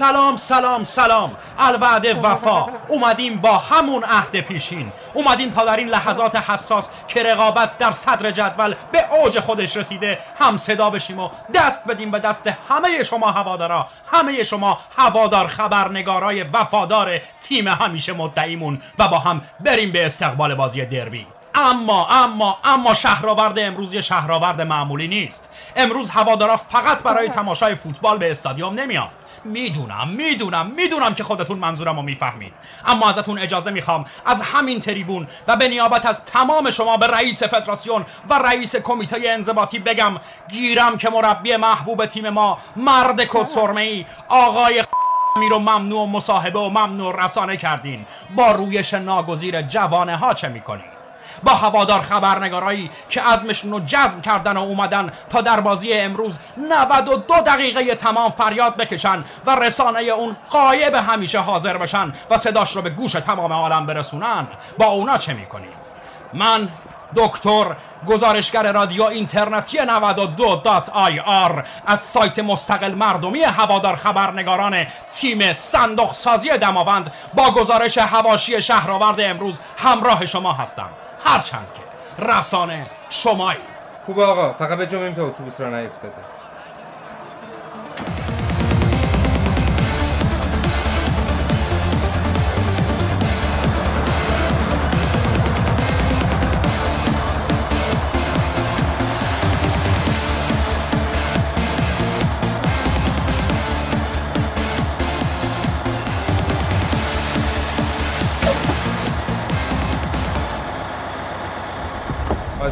سلام سلام سلام. الوعد وفا. اومدیم با همون عهد پیشین. اومدیم تا در این لحظات حساس که رقابت در صدر جدول به اوج خودش رسیده هم صدا بشیم و دست بدیم به دست همه شما هوادارا. همه شما هوادار خبرنگارای وفادار تیم همیشه مدعیمون. و با هم بریم به استقبال بازی دربی. اما اما اما شهرآورد امروز یه شهرآورد معمولی نیست. امروز هوادارا فقط برای تماشای فوتبال به استادیوم نمیان. می‌دونم می‌دونم می‌دونم که خودتون منظورم رو می‌فهمید. اما ازتون اجازه می‌خوام از همین تریبون و به نیابت از تمام شما به رئیس فدراسیون و رئیس کمیته انضباطی بگم گیرم که مربی محبوب تیم ما مرد کد ای آقای می رو ممنوع مصاحبه و ممنوع رسانه کردین. با رویش ناگزیر جوانه ها چه می‌کنین؟ با هوادار خبرنگارایی که عزمشون رو جزم کردن و اومدن تا در بازی امروز 92 دقیقه تمام فریاد بکشن و رسانه اون قایب همیشه حاضر بشن و صداش رو به گوش تمام عالم برسونن. با اونا چه می‌کنیم؟ من دکتر گزارشگر رادیو اینترنتی 92.ir از سایت مستقل مردمی هوادار خبرنگاران تیم صندوق سازی دماوند با گزارش هواشی شهرآورد امروز همراه شما هستم. هرچند که. رسانه شمایید. خوب آقا فقط به جمعیم که اتوبوس را نیفتاده.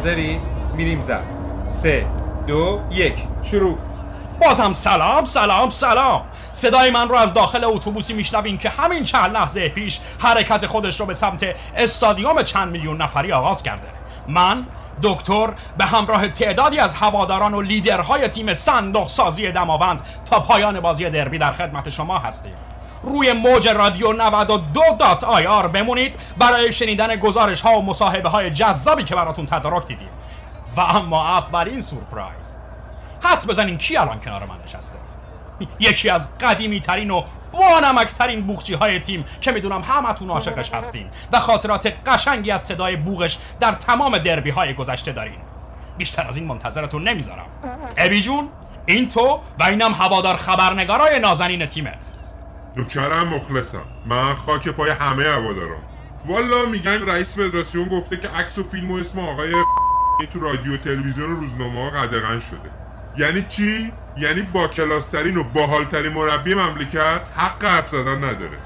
حاضری؟ میریم زد. سه دو یک. شروع. بازم سلام سلام سلام. صدای من رو از داخل اتوبوسی میشنوین که همین چند لحظه پیش حرکت خودش رو به سمت استادیوم چند میلیون نفری آغاز کرده. من دکتر به همراه تعدادی از هواداران و لیدرهای تیم صندوق سازی دماوند تا پایان بازی دربی در خدمت شما هستیم. روی موج رادیو 92 آر بمونید. برای شنیدن گزارش ها و مصاحبه های جذابی که براتون تدارک دیدیم. و اما اولین سورپرایز. حدس بزنین کی الان کنار من نشسته؟ یکی از قدیمی ترین و بانمک ترین بوخچی های تیم که می‌دونم همتون عاشقش هستین و خاطرات قشنگی از صدای بوغش در تمام دربی های گذشته دارین. بیشتر از این منتظرتون نمی‌ذارم. ابی جون این تو و اینم هوادار خبرنگارای نازنین تیمت. نوکرم مخلصم. من خاک پای همه هوادارم والا میگن رئیس فدراسیون گفته که عکس و فیلم و اسم آقای تو رادیو تلویزیون و روزنامه ها قدغن شده. یعنی چی؟ یعنی با کلاسترین و باحالترین مربی مملکت حق حرف زدن نداره.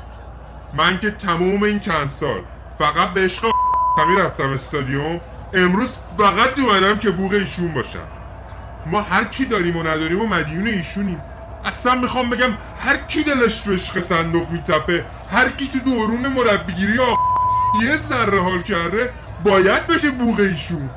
من که تموم این چند سال فقط به عشق رفتم استادیوم امروز فقط دوادم که بوغ ایشون باشم. ما هر چی داریم و نداریم و مدیون ایشونیم. اصلا می‌خوام بگم هر کی دلش به عشق صندوق میتپه هر کی تو دورون مربیگیری یه ذره حال کرده باید بشه بوغ ایشون.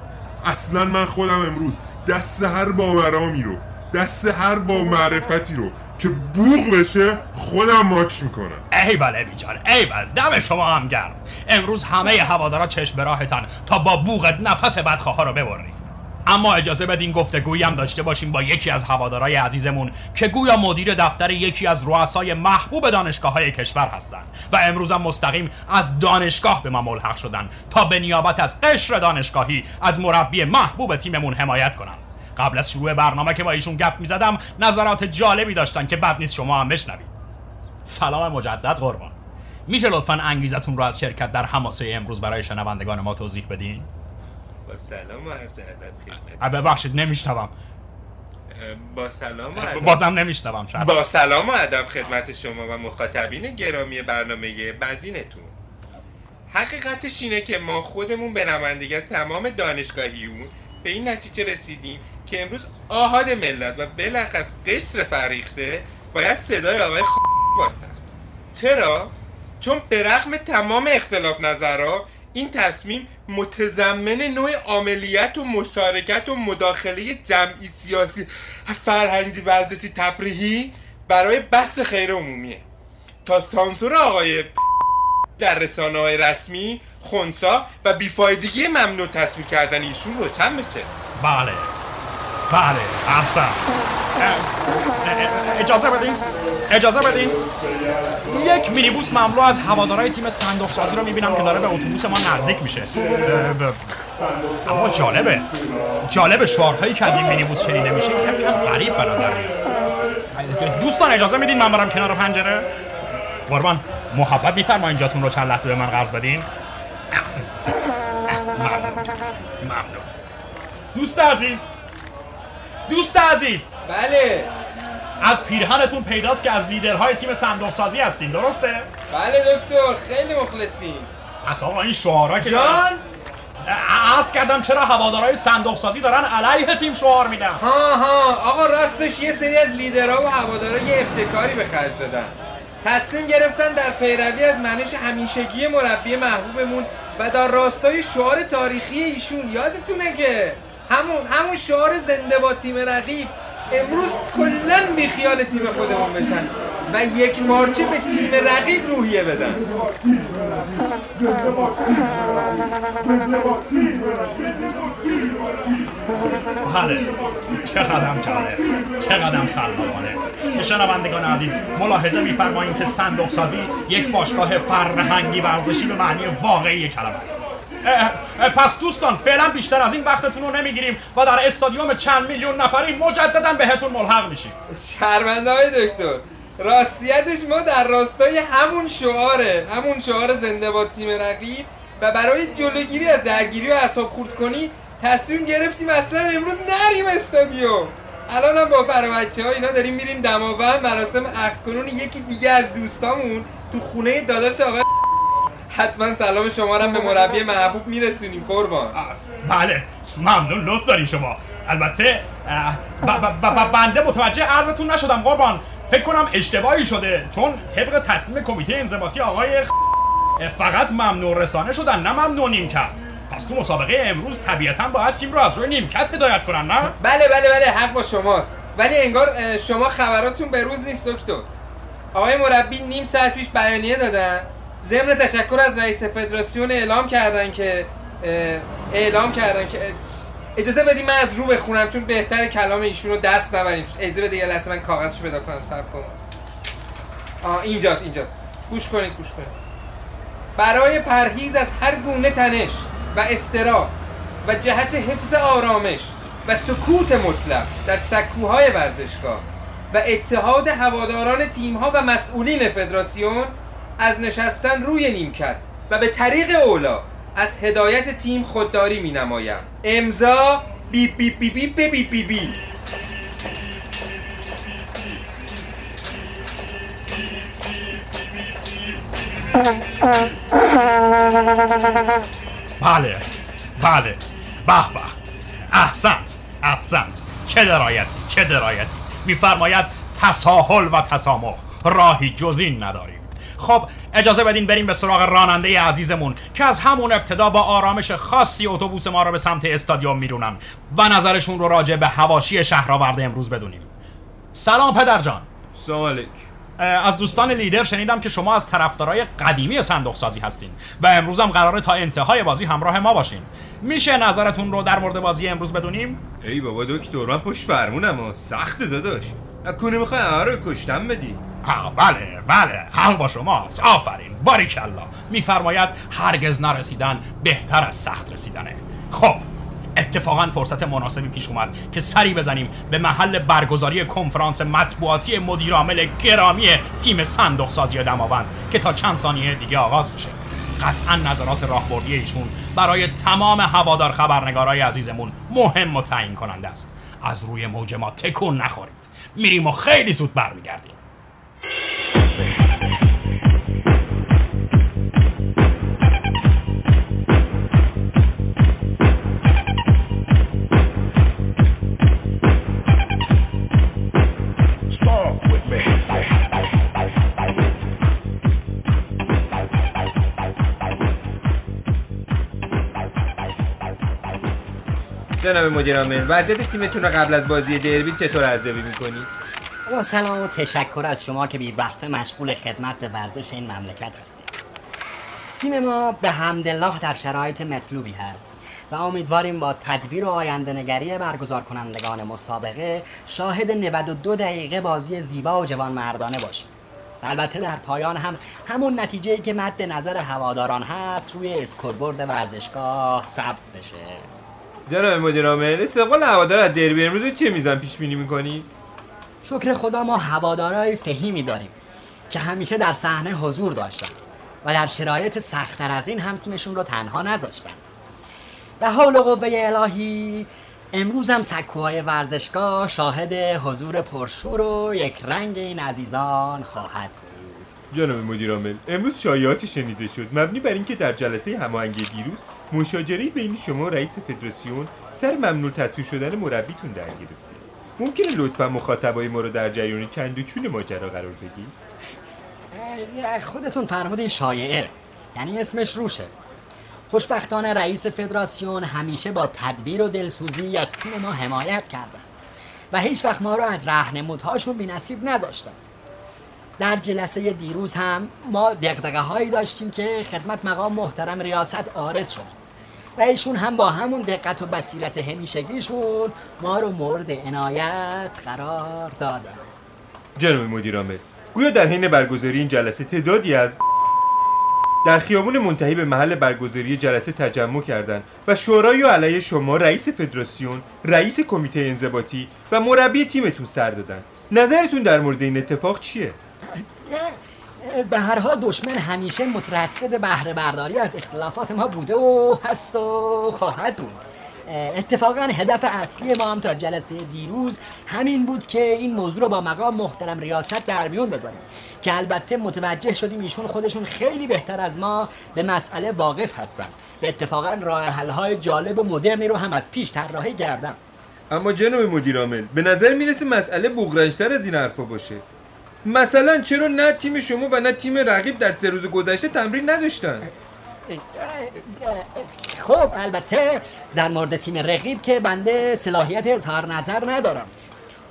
اصلا من خودم امروز دست هر باورامی رو دست هر با معرفتی رو که بوغ بشه خودم ماچ می‌کنم. ای بله بیجان ای بله. دم شما هم گرم. امروز همه هوادارا چشم به راهتن تا با بوغت نفس بدخواه رو ببرید. اما اجازه بدین گفتگویی هم داشته باشیم با یکی از هوادارای عزیزمون که گویا مدیر دفتر یکی از رؤسای محبوب دانشگاه های کشور هستند و امروز هم مستقیم از دانشگاه به ما ملحق شدن تا به نیابت از قشر دانشگاهی از مربی محبوب تیممون حمایت کنن قبل از شروع برنامه که با ایشون گپ می‌زدم نظرات جالبی داشتن که بد نیست شما هم بشنوید. سلام مجدد قربان. میشه لطفا انگیزتون رو از شرکت در حماسه امروز برای شنوندگان ما توضیح بدین؟ با سلام و عرض ادب خدمت. ببخشید نمیشنوم. با سلام و ادب بازم نمیشنوم شاید. با سلام و ادب خدمت شما و مخاطبین گرامی برنامه بنزینتون حقیقتش اینه که ما خودمون به نمایندگی تمام دانشگاهیون به این نتیجه رسیدیم که امروز آهاد ملت و بلخص قشر فریخته باید صدای آقای خ... باشن. چرا؟ چون به رغم تمام اختلاف نظرها این تصمیم متضمن نوع عملیت و مشارکت و مداخله جمعی سیاسی فرهنگی ورزشی تفریحی برای بس خیر عمومیه. تا سانسور آقای در رسانه های رسمی خونسا و بیفایدگی ممنوع تصمیم کردن ایشون روشن بشه. بله. بله احسن. اجازه بدین؟ اجازه بدین؟ یک مینیبوس مملو از هوادارهای تیم صندوق سازی رو می‌بینم که داره به اتوبوس ما نزدیک میشه. اما جالبه. جالب شعارهایی که از این مینیبوس شنیده میشه یک کم غریب به نظر دوستان اجازه میدین من برم کنار پنجره؟ قربان محبت میفرمایین جاتون رو چند لحظه به من قرض بدین. ممنون. ممنون. دوست عزیز دوست عزیز. بله. از پیرهنتون پیداست که از لیدرهای تیم صندوق سازی هستین درسته؟ بله دکتر خیلی مخلصیم. پس آقا این شعارا که جان؟ عرض کردم چرا هوادارهای صندوق سازی دارن علیه تیم شعار میدن؟ ها ها. آقا راستش یه سری از لیدرها و هوادارا یه ابتکاری به خرج دادن. تصمیم گرفتن در پیروی از منش همیشگی مربی محبوبمون و در راستای شعار تاریخی ایشون. یادتونه که؟ همون همون شعار زنده با تیم رقیب. امروز کلا بیخیال تیم خودمون بشن و یک پارچه به تیم رقیب روحیه بدن. بله. چه قدم جالب. چه قدم خلاقانه. شنوندگان عزیز ملاحظه میفرمایید که صندوق سازی یک باشگاه فرهنگی ورزشی به معنی واقعی کلمه است. پس دوستان فعلا بیشتر از این وقتتون رو نمی‌گیریم و در استادیوم چند میلیون نفری مجددا بهتون ملحق میشیم. شرمنده های دکتر. راستیتش ما در راستای همون شعاره همون شعار زنده با تیم رقیب و برای جلوگیری از درگیری و اعصاب خورد کنی تصمیم گرفتیم اصلا امروز نریم استادیوم. الان هم با بچه ها اینا داریم میریم دماوند مراسم عقد کنون یکی دیگه از دوستامون تو خونه داداش آقا حتما سلام شما هم به مربی محبوب میرسونیم قربان. بله ممنون لطف دارین شما. البته اه، ب- ب- ب- بنده متوجه عرضتون نشدم قربان. فکر کنم اشتباهی شده چون طبق تصمیم کمیته انضباطی آقای فقط ممنوع رسانه شدن نه ممنوع نیمکت. پس تو مسابقه امروز طبیعتا باید تیم رو از روی نیمکت هدایت کنن نه؟ بله بله بله حق با شماست. ولی انگار شما خبراتون به روز نیست دکتر. آقای مربی نیم ساعت پیش بیانیه دادن. ضمن تشکر از رئیس فدراسیون اعلام کردن که اعلام کردن که اجازه بدید من از رو بخونم چون بهتر کلام ایشون رو دست نبریم. اجازه بده یه لحظه من کاغذش پیدا کنم صبر کنم آه اینجاست اینجاست. گوش کنید گوش کنید. برای پرهیز از هر گونه تنش و استراب و جهت حفظ آرامش و سکوت مطلق در سکوهای ورزشگاه و اتحاد هواداران تیمها و مسئولین فدراسیون از نشستن روی نیمکت و به طریق اولا از هدایت تیم خودداری می نمایم. امضا بی بی بی بی بی بی بی, بی. بله بله. به به. احسنت احسنت. چه درایتی چه درایتی. میفرماید تساهل و تسامح. راهی جز این نداری خب اجازه بدین بریم به سراغ راننده عزیزمون که از همون ابتدا با آرامش خاصی اتوبوس ما رو به سمت استادیوم میرونن و نظرشون رو راجع به هواشی شهرآورد امروز بدونیم. سلام پدر جان. سلام علیک. از دوستان لیدر شنیدم که شما از طرفدارای قدیمی صندوق سازی هستین و امروز هم قراره تا انتهای بازی همراه ما باشین. میشه نظرتون رو در مورد بازی امروز بدونیم؟ ای بابا دکتر من پشت فرمونم ها. سخت داداش. نکنه می‌خوای؟ آره کشتم بدی ها بله بله. حق با شماست آفرین. باریکلا. میفرماید هرگز نرسیدن بهتر از سخت رسیدنه. خب اتفاقا فرصت مناسبی پیش اومد که سری بزنیم به محل برگزاری کنفرانس مطبوعاتی مدیرعامل گرامی تیم صندوق سازی دماوند که تا چند ثانیه دیگه آغاز میشه. قطعا نظرات راهبردی ایشون برای تمام هوادار خبرنگارای عزیزمون مهم و تعیین کننده است. از روی موج ما تکون نخورید. میریم و خیلی زود برمیگردیم. جناب مدیرعامل وضعیت تیمتون رو قبل از بازی دربی چطور ارزیابی می‌کنید با سلام و تشکر از شما که بی وقت مشغول خدمت به ورزش این مملکت هستید. تیم ما به حمدالله در شرایط مطلوبی هست و امیدواریم با تدبیر و آینده نگری برگزار کنندگان مسابقه شاهد 92 دقیقه بازی زیبا و جوان مردانه باشیم. البته در پایان هم همون نتیجه که مد نظر هواداران هست روی scoreboard ورزشگاه ثبت بشه. جناب مدیر عامل استقبال هوادار از دربی امروز چه میزان پیش بینی می‌کنی؟ شکر خدا ما هوادارای فهیمی داریم که همیشه در صحنه حضور داشتن و در شرایط سختتر از این هم تیمشون رو تنها نذاشتن. به حول قوه الهی امروز هم سکوهای ورزشگاه شاهد حضور پرشور و یک رنگ این عزیزان خواهد بود. جناب مدیر عامل امروز شایعاتی شنیده شد. مبنی بر اینکه در جلسه هماهنگی دیروز مشاجره بین شما و رئیس فدراسیون سر ممنوع تصویر شدن مربیتون در گرفته. ممکنه لطفا مخاطبای ما رو در جریان چند چون ماجرا قرار بدید؟ خودتون فرمودین شایعه. یعنی اسمش روشه. خوشبختانه رئیس فدراسیون همیشه با تدبیر و دلسوزی از تیم ما حمایت کردن و هیچ وقت ما رو از رهنمودهاشون بی نصیب نذاشتن در جلسه دیروز هم ما دقدقه هایی داشتیم که خدمت مقام محترم ریاست آرز شد و ایشون هم با همون دقت و بصیرت همیشگیشون ما رو مورد عنایت قرار دادن جناب مدیر عامل گویا در حین برگزاری این جلسه تعدادی از در خیابون منتهی به محل برگزاری جلسه تجمع کردند و شورای و علیه شما رئیس فدراسیون، رئیس کمیته انضباطی و مربی تیمتون سر دادن. نظرتون در مورد این اتفاق چیه؟ به هر حال دشمن همیشه مترصد بهره برداری از اختلافات ما بوده و هست و خواهد بود. اتفاقا هدف اصلی ما هم تا جلسه دیروز همین بود که این موضوع رو با مقام محترم ریاست در میون بذاریم که البته متوجه شدیم ایشون خودشون خیلی بهتر از ما به مسئله واقف هستن. و اتفاقا راه حل‌های جالب و مدرنی رو هم از پیش طراحی کردم. اما جناب مدیر عامل به نظر می‌رسه مسئله بغرنجتر از این حرفا باشه. مثلا چرا نه تیم شما و نه تیم رقیب در سه روز گذشته تمرین نداشتن؟ خب البته در مورد تیم رقیب که بنده صلاحیت اظهار نظر ندارم.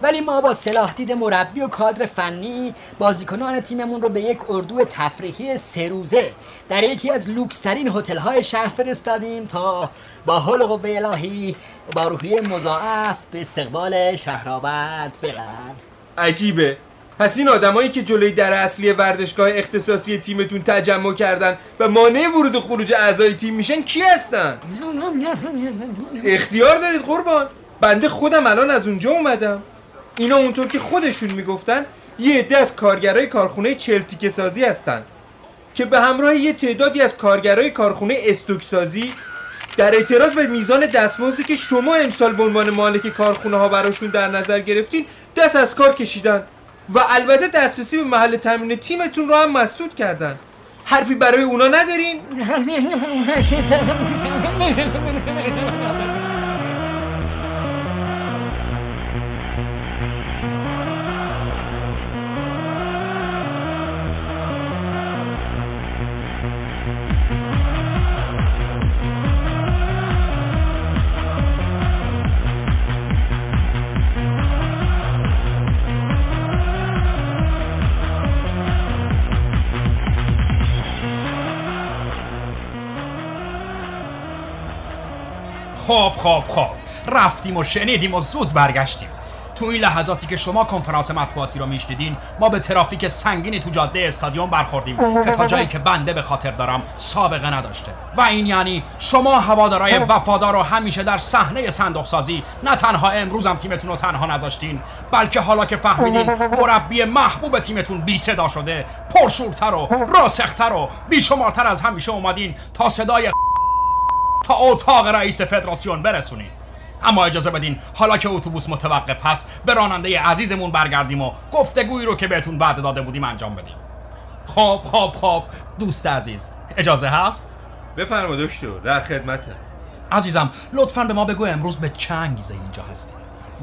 ولی ما با صلاح دید مربی و کادر فنی بازیکنان تیممون رو به یک اردو تفریحی سه روزه در یکی از لوکسترین هتل های شهر فرستادیم تا با حول و قوه الهی با روحیه مضاعف به استقبال شهرآباد برن عجیبه. پس این آدمایی که جلوی در اصلی ورزشگاه اختصاصی تیمتون تجمع کردن و مانع ورود و خروج اعضای تیم میشن کی هستن؟ اختیار دارید قربان. بنده خودم الان از اونجا اومدم. اینا اونطور که خودشون می‌گفتن یه عده از کارگرای کارخونه چلتیکه سازی هستن که به همراه یه تعدادی از کارگرای کارخونه استوک سازی در اعتراض به میزان دستمزدی که شما امسال به عنوان مالک کارخونه ها براشون در نظر گرفتین دست از کار کشیدن. و البته دسترسی به محل تمرین تیمتون رو هم مسدود کردن حرفی برای اونا ندارین؟ خب خب خب رفتیم و شنیدیم و زود برگشتیم. تو این لحظاتی که شما کنفرانس مطبوعاتی رو میشنیدین ما به ترافیک سنگینی تو جاده استادیوم برخوردیم که تا جایی که بنده به خاطر دارم سابقه نداشته. و این یعنی شما هوادارای وفادار رو همیشه در صحنه صندوق سازی نه تنها امروز هم تیمتون رو تنها نذاشتین بلکه حالا که فهمیدین مربی محبوب تیمتون بی صدا شده پرشورتر و راسختر و بیشمارتر از همیشه اومدین تا صدای تا اتاق رئیس فدراسیون برسونید. اما اجازه بدین حالا که اتوبوس متوقف هست به راننده عزیزمون برگردیم و گفتگویی رو که بهتون وعده داده بودیم انجام بدیم. خب خب خب. دوست عزیز اجازه هست؟ بفرما دکتر در خدمته عزیزم لطفا به ما بگو امروز به چه انگیزه اینجا هستی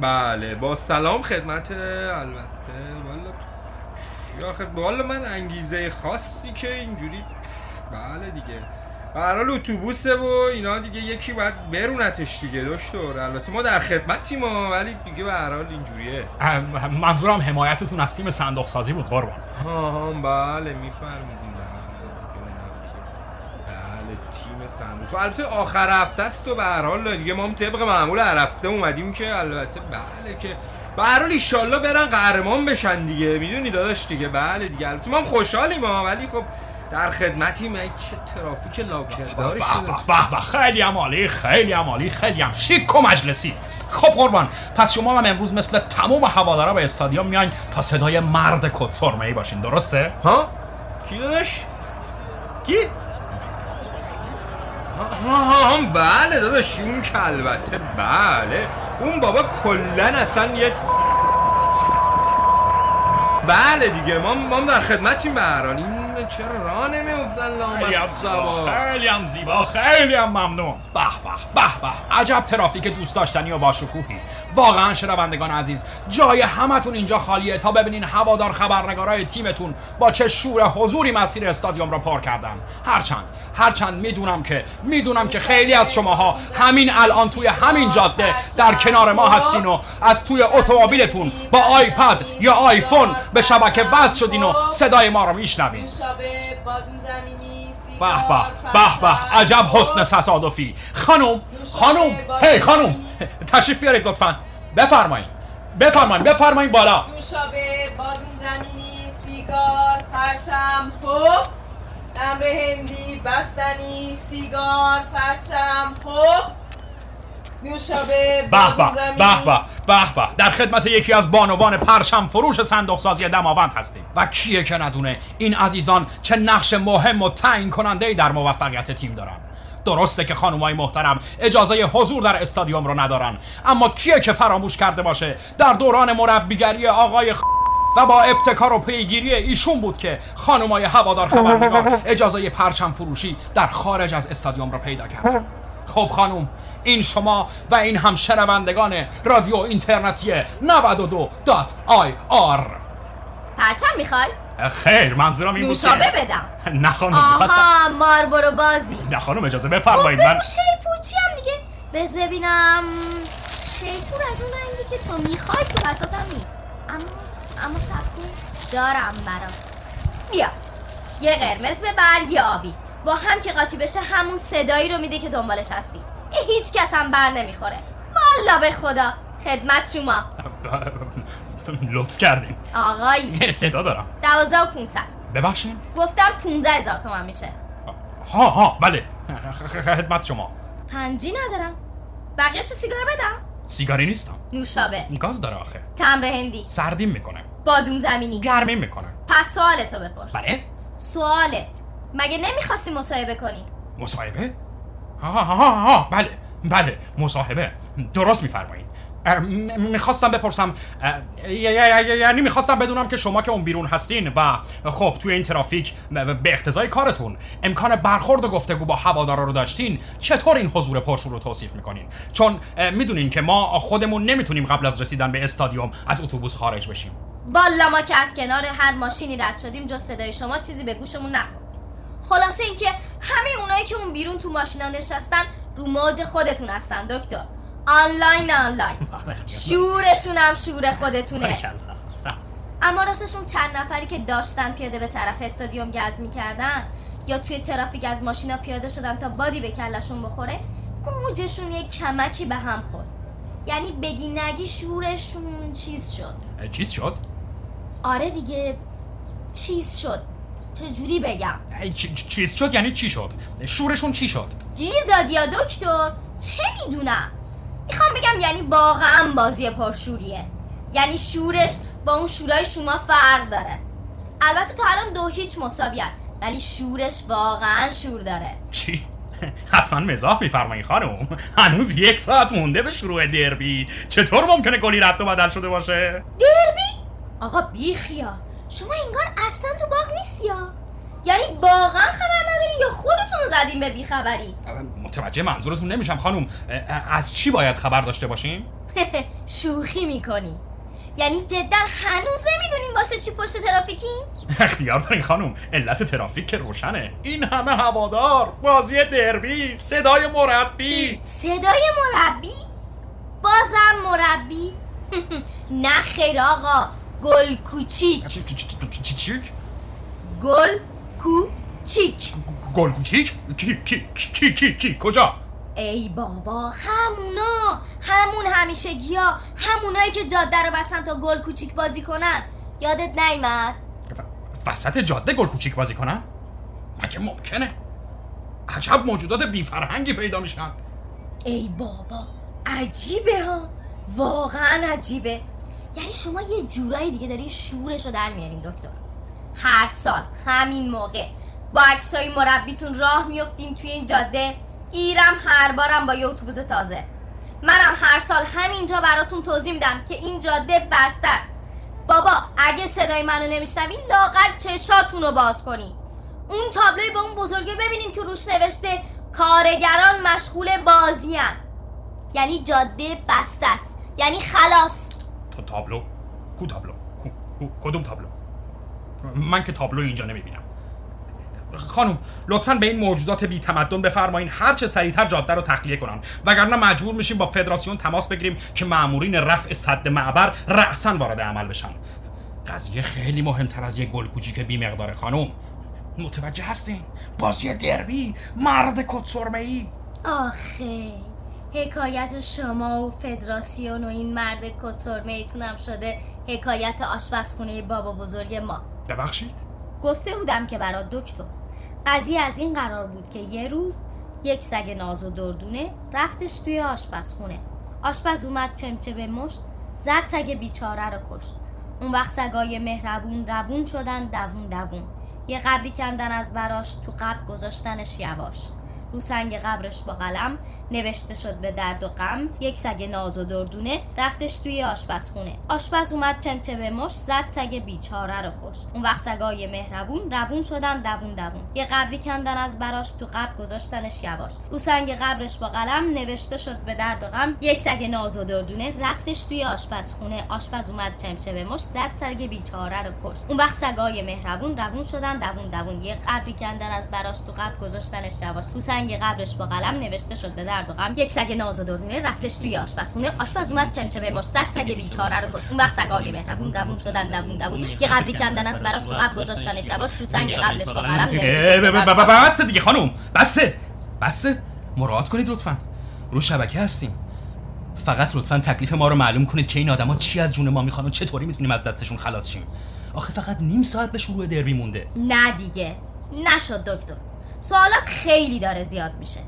بله با سلام خدمت البته. والا آخه والا من انگیزه خاصی که اینجوری بله دیگه. به هر حال اتوبوسه و اینا دیگه یکی باید برونتش دیگه دکتر. البته ما در خدمتیم ولی دیگه به هر حال اینجوریه. منظورم حمایتتون از تیم صندوق سازی بود قربان. ها ها بله میفرمودیم تیم صندوق. تو البته آخر هفته است و به هر حال دیگه ما هم طبق معمول هر هفته اومدیم که البته بله که به هر حال ایشالله برن قهرمان بشن دیگه. می‌دونی داداش دیگه بله دیگه. البته ما هم خوشحالیم ولی خب در خدمتیم ای چه ترافیک لاکرداری شده؟ خیلی هم عالی خیلی هم عالی خیلی هم شیک و مجلسی. خب قربان پس شما هم امروز مثل تمام هوادارا به استادیوم میاین تا صدای مرد کت سرمه ای باشین درسته؟ ها؟ کی داداش؟ کی؟ ها ها ها بله داداش اون که البته بله. اون بابا کلا اصلا یک بله دیگه ما ما در خدمتیم به هر حال. این چرا راه نمیافتن لامصبا خیلی هم زیبا خیلی هم ممنون. به به به به. عجب ترافیک دوست داشتنی و باشکوهی. واقعا شنوندگان عزیز جای همتون اینجا خالیه تا ببینین هوادار خبرنگارای تیمتون با چه شور حضوری مسیر استادیوم را پر کردن. هرچند هرچند می‌دونم که می‌دونم که خیلی از شماها همین الان توی همین جاده در کنار ما هستین و از توی اتومبیلتون با آیپد یا آیفون به شبکه وصل شدین و صدای ما رو میشنوین. بادوم زمینی به به به به عجب حسن تصادفی خانم خانم هی خانم تشریف بیارید لطفا. بفرمایید بفرمایید بفرمایید بالا. نوشابه بادوم زمینی سیگار پرچم پپ امر هندی بستنی سیگار پرچم پپ نوشابه به به به به به به. در خدمت یکی از بانوان پرچم فروش صندوق سازی دماوند هستیم. و کیه که ندونه؟ این عزیزان چه نقش مهم و تعیین کننده در موفقیت تیم دارن. درسته که خانمای محترم اجازه حضور در استادیوم رو ندارن. اما کیه که فراموش کرده باشه؟ در دوران مربیگری آقای خ... و با ابتکار و پیگیری ایشون بود که خانمای هوادار خبرنگار اجازه پرچم فروشی در خارج از استادیوم را پیدا کردن خب خانم این شما و این هم شنوندگان رادیو اینترنتی 92 دات آی آر. پرچم می‌خوای؟ خیر منظورم این بود که- نوشابه بدم. نه خانم آها ماربرو بازی. نه خانم اجازه خب بفرمایید من بگو شیپور چی هم دیگه. بز ببینم. شیپور از اون رنگی که تو می‌خوای تو بساتم نیست. اما اما سب کن دارم برات بیا. یه قرمز ببر یه آبی. با هم که قاطی بشه همون صدایی رو میده که دنبالش هستی. هیچ کس هم بر نمی‌خوره. والا به خدا. خدمت شما. لطف کردین. آقایی. صدا دارم. دوازده و پونصد. ببخشین؟ گفتم پونزه هزار تومن میشه. ها ها بله. خدمت شما. پنجی ندارم. بقیهش سیگار بدم. سیگاری نیستم نوشابه. گاز داره آخه. تمر هندی. سردیم می‌کنه. بادوم زمینی. گرمیم می‌کنه. پس سوالتو بپرس. بله. سوالت. مگه نمی‌خواستی مصاحبه کنی؟ مصاحبه؟ ها ها ها ها بله بله مصاحبه. درست میفرمایید. می‌خواستم بپرسم یعنی می‌خواستم بدونم که شما که اون بیرون هستین و خب توی این ترافیک به اقتضای کارتون امکان برخورد و گفتگو با هوادارا رو داشتین چطور این حضور پرشور رو توصیف می‌کنین؟ چون می‌دونین که ما خودمون نمی‌تونیم قبل از رسیدن به استادیوم از اتوبوس خارج بشیم. بالا ما که از کنار هر ماشینی رد شدیم جز صدای شما چیزی به گوشمون نخورد. خلاصه اینکه همه اونایی که اون بیرون تو ماشینا نشستن رو موج خودتون هستن دکتر. آنلاین آنلاین. شورشون هم شور خودتونه. اما راستشون چند نفری که داشتن پیاده به طرف استادیوم گز می‌کردن یا توی ترافیک از ماشینا پیاده شدن تا بادی به کلشون بخوره موجشون یه کمکی به هم خورد. یعنی بگی نگی شورشون چیز شد. چیز شد؟ آره دیگه چیز شد. چجوری بگم؟ اه، چ- چ- چیز شد یعنی چی شد؟ شورشون چی شد؟ گیر دادی یا دکتر؟ چه می‌دونم؟ می‌خوام بگم یعنی واقعا بازی پرشوریه. یعنی شورش با اون شورای شما فرق داره. البته تا الان دو هیچ مساویت ولی شورش واقعا شور داره. چی؟ حتما مزاح میفرمایی خانم. هنوز یک ساعت مونده به شروع دربی. چطور ممکنه گلی رد و بدل شده باشه؟ دربی؟ آقا بیخیا شما انگار اصلا تو باغ نیستی یا؟ یعنی واقعا خبر نداری یا خودتون رو زدین به بیخبری؟ متوجه منظورتون نمیشم خانم از چی باید خبر داشته باشیم؟ شوخی می‌کنی. یعنی جدا هنوز نمی‌دونین واسه چی پشت ترافیکین اختیار دارین خانم علت ترافیک که روشنه. این همه هوادار بازی دربی صدای مربی. صدای مربی؟ بازم مربی؟ نه خیر آقا. گل کوچیک. چی- چی- چی- چی- چی؟ گل کوچیک. گل کوچیک؟ کی کی کی کی کی کجا؟ ای بابا همونا. همون همیشگی ها همونایی که جاده رو بسن تا گل کوچیک بازی کنن. یادت نیمد وسط جاده گل کوچیک بازی کنن؟ مگه ممکنه؟ عجب موجودات بی فرهنگی پیدا میشن. ای بابا عجیبه ها. واقعا عجیبه. یعنی شما یه جورایی دیگه داری شورش رو در میارین دکتر. هر سال همین موقع. با عکسای مربیتون راه میفتین توی این جاده. ایرم هر بارم با یه اتوبوس تازه. منم هر سال همینجا براتون توضیح میدم که این جاده بسته است. بابا اگه صدای منو نمیشنوین لاغر چشاتون رو باز کنین اون تابلوی به اون بزرگی ببینین که روش نوشته کارگران مشغول بازیان یعنی جاده بسته است. یعنی خلاص. تابلو. کو تابلو؟ کو, کدوم تابلو؟ من که تابلو اینجا نمی‌بینم. خانم لطفا به این موجودات بی تمدن بفرمایین هر چه سریعتر جاده رو تخلیه کنن. وگرنه مجبور میشیم با فدراسیون تماس بگیریم که مامورین رفع صد معبر رأسا وارد عمل بشن. قضیه خیلی مهمتر از یه گل کوچیک بی مقدار خانم. متوجه هستین؟ بازی دربی مرد کتسرمه ای آخه. حکایت شما و فدراسیون و این مرد کسرمه ایتون هم شده حکایت آشپزخونه بابا بزرگ ما. ببخشید؟ گفته بودم که برات دکتر. قضیه از این قرار بود که یه روز یک سگ ناز و دردونه رفتش توی آشپزخونه. آشپز اومد چمچه به مشت زد سگ بیچاره رو کشت. اون وقت سگای مهربون روون شدن دوون دوون. یه قبری کندن از براش تو قبر گذاشتنش یواش. رو سنگ قبرش با قلم نوشته شد به درد و غم. یک سگ ناز و دردونه رفتش توی آشپزخونه. آشپز اومد چمچه به مش زد سگ بیچاره رو کشت. اون وقت سگای مهربون روون شدن دوون دوون. یه قبری کندن از براش تو قبر گذاشتنش یواش. رو سنگ قبرش با قلم نوشته شد به درد و غم. یک سگ ناز و دردونه رفتش توی آشپزخونه. آشپز اومد چمچه به مش زد سگ بیچاره رو کشت. اون وقت سگای مهربون روون شدن دوون دوون. یه قبری کندن از براش تو قبر گذاشتنش یواش. رو سنگ قبرش با قلم نوشته شد به درد و غم. یک سگ ناز و دردونه رفتش توی آشپزخونه. آشپز اومد چمچه به مش زد سگ بیچاره رو کشت. اون وقت سگای مهربون روون شدن دوون دوون. یه قبری کندن از براش تو قبر گذاشتنش یواش رو سنگ قبرش با قلم نوشته. بسته دیگه خانم بسته بسته مراعات کنید لطفا. رو شبکه هستیم. فقط لطفا تکلیف ما رو معلوم کنید که این آدما چی از جون ما می‌خوان و چطوری می‌تونیم از دستشون خلاص شیم. آخه فقط نیم ساعت به شروع دربی مونده. نه دیگه. نشد دکتر. سوالات خیلی داره زیاد میشه.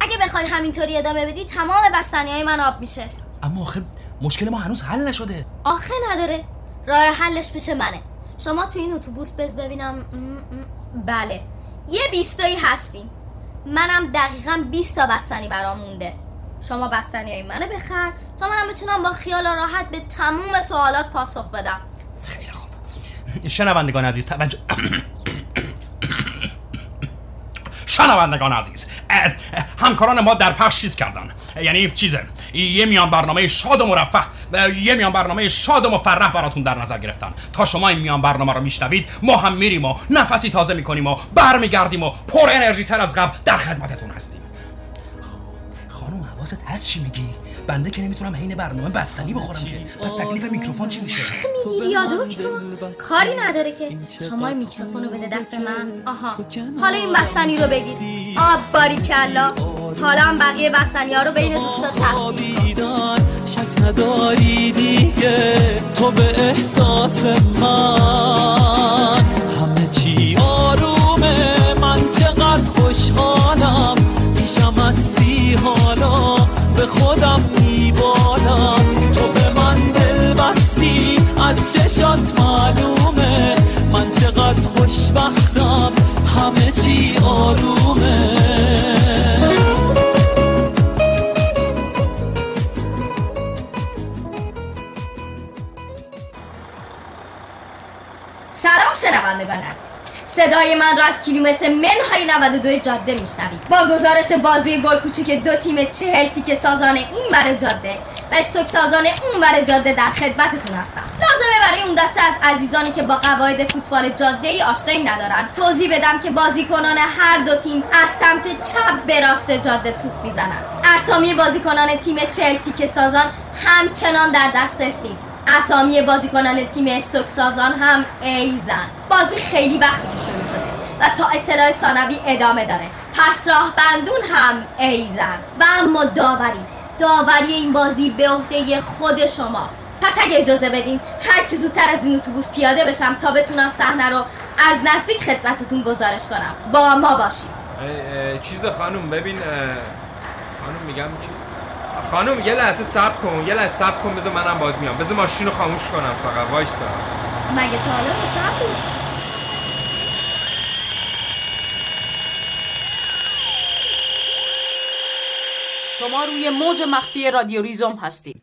اگه بخواین همینطوری ادامه بدی تمام بستنی های من آب میشه. اما آخه مشکل ما هنوز حل نشده. آخه نداره. راه حلش پیش منه. شما تو این اتوبوس بز ببینم. بله. یه بیستایی هستیم. منم دقیقا 20 تا بستنی برام مونده. شما بستنی های منو بخر تا منم بتونم با خیال راحت به تموم سوالات پاسخ بدم. خیلی خوب. شنوندگان عزیز توجه شنوندگان عزیز همکاران ما در پخش چیز کردن. یعنی چیزه؟ یه میان برنامه شاد و مرفه یه میان برنامه شاد و مفرح براتون در نظر گرفتن. تا شما این میان برنامه رو میشنوید ما هم میریم و نفسی تازه می‌کنیم و برمیگردیم و پر انرژی تر از قبل در خدمتتون هستیم. خانم حواست هست چی میگی؟ بنده که نمی‌تونم حین برنامه بستنی بخورم که. پس تکلیف میکروفون چی میشه؟ می‌گیری یا کاری نداره که. شما این میکروفون رو بده دست من. آها. حالا این بستنی رو بگیر. آب باریکلا حالا هم بقیه بستنی ها رو بین دوستات تقسیم شک نداری دیگه. تو به احساس من. همه چی آرومه. من چقدر خوشحالم. پیشم هستی حالا به خودم چشات معلومه. من چقدر خوشبختم همه چی آرومه. سلام شنوندگان عزیز. صدای من را از کیلومتر منهای 92 جاده میشنوید. با گزارش بازی گل کوچیک دو تیم چهل تیک سازان این ور جاده و استوک سازان اون ور جاده در خدمتتون هستم. لازمه برای اون دسته از عزیزانی که با قواعد فوتبال جاده ای آشنایی ندارن توضیح بدم که بازیکنان هر دو تیم از سمت چپ به راست جاده توپ می‌زنن. اسامی بازیکنان تیم چهل تیک سازان همچنان در دسترس نیست. اسامی بازیکنان تیم استوک سازان هم ایزن بازی خیلی وقتی که شروع شده و تا اطلاع ثانوی ادامه داره. پس راه بندون هم ایزن و اما داوری. داوری این بازی به عهده خود شماست. پس اگه اجازه بدین هر چی زودتر از این اتوبوس پیاده بشم تا بتونم صحنه رو از نزدیک خدمتتون گزارش کنم. با ما باشید. چیز خانم ببین خانم میگم چیز؟ خانم یه لحظه صبر کن یه لحظه صبر کن بذار منم باید میام. بذار ماشین رو خاموش کنم فقط وایسا. مگه تا حالا بود شما روی موج مخفی رادیو ریزوم هستید.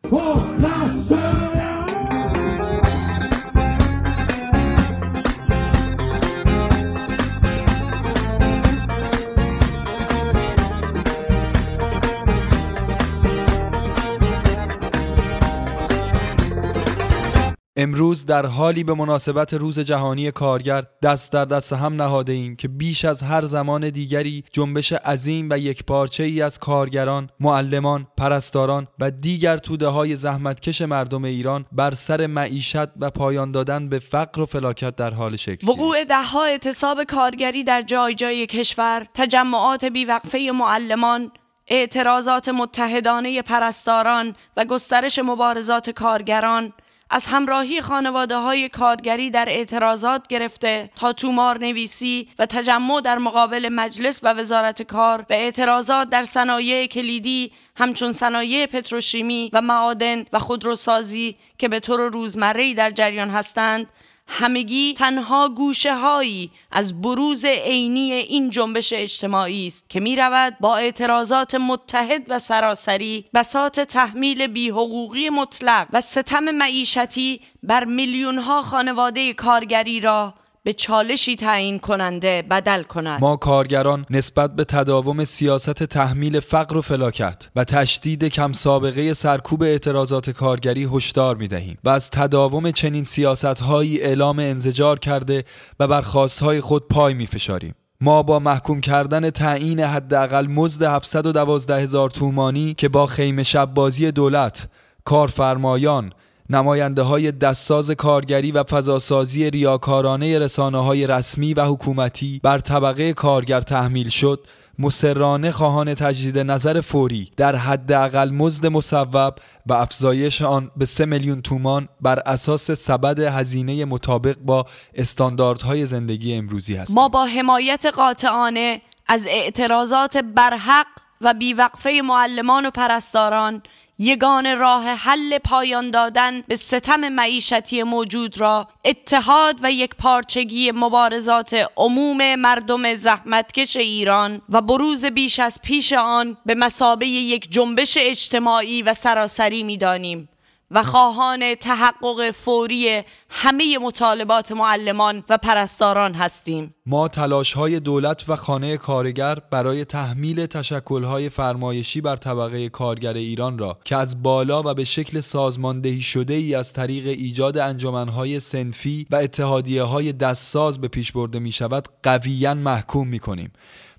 امروز در حالی به مناسبت روز جهانی کارگر دست در دست هم نهاده ایم که بیش از هر زمان دیگری جنبش عظیم و یکپارچه ای از کارگران، معلمان، پرستاران و دیگر توده های زحمتکش مردم ایران بر سر معیشت و پایان دادن به فقر و فلاکت در حال شکل وقوع دهها اعتصاب کارگری در جای جای کشور تجمعات بیوقفه معلمان اعتراضات متحدانه پرستاران و گسترش مبارزات کارگران از همراهی خانواده های کارگری در اعتراضات گرفته تا تومار نویسی و تجمع در مقابل مجلس و وزارت کار و اعتراضات در صنایع کلیدی همچون صنایع پتروشیمی و معادن و خودروسازی که به طور روزمره‌ای در جریان هستند همگی تنها گوشه هایی از بروز عینی این جنبش اجتماعی است که می رود با اعتراضات متحد و سراسری بساط تحمیل بیحقوقی مطلق و ستم معیشتی بر میلیون ها خانواده کارگری را به چالشی تعیین کننده بدل کند ما کارگران نسبت به تداوم سیاست تحمیل فقر و فلاکت و تشدید کم سابقه سرکوب اعتراضات کارگری هشدار می دهیم و از تداوم چنین سیاست هایی اعلام انزجار کرده و بر خواستهای خود پای می فشاریم. ما با محکوم کردن تعیین حداقل مزد 712 هزار تومانی که با خیمه شب بازی دولت کارفرمایان نماینده های دستساز کارگری و فضاسازی ریاکارانه رسانه های رسمی و حکومتی بر طبقه کارگر تحمیل شد. مسررانه خواهان تجدید نظر فوری در حداقل مزد مصوب و افزایش آن به 3 میلیون تومان بر اساس سبد هزینه مطابق با استانداردهای زندگی امروزی هستیم ما با حمایت قاطعانه از اعتراضات برحق و بیوقفه معلمان و پرستاران یگان راه حل پایان دادن به ستم معیشتی موجود را اتحاد و یک پارچگی مبارزات عموم مردم زحمتکش ایران و بروز بیش از پیش آن به مسابه یک جنبش اجتماعی و سراسری می‌دانیم. و خواهان تحقق فوری همه مطالبات معلمان و پرستاران هستیم. ما تلاش های دولت و خانه کارگر برای تحمیل تشکل های فرمایشی بر طبقه کارگر ایران را که از بالا و به شکل سازماندهی شده ای از طریق ایجاد انجمن های سنفی و اتحادیه های دستساز به پیش برده می شود قویا محکوم می کنیم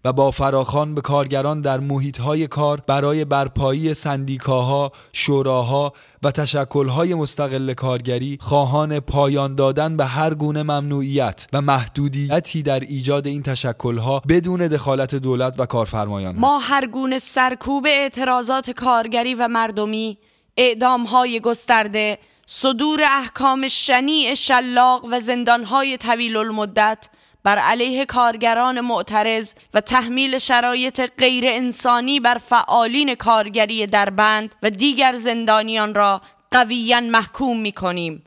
و با فراخان به کارگران در محیطهای کار برای برپایی سندیکاها، شوراها و تشکلهای مستقل کارگری خواهان پایان دادن به هر گونه ممنوعیت و محدودیتی در ایجاد این تشکلها بدون دخالت دولت و کارفرمایان ما هر گونه سرکوب اعتراضات کارگری و مردمی اعدامهای گسترده صدور احکام شنیع شلاق و زندانهای طویل المدت بر علیه کارگران معترض و تحمیل شرایط غیر انسانی بر فعالین کارگری دربند و دیگر زندانیان را قویا محکوم می کنیم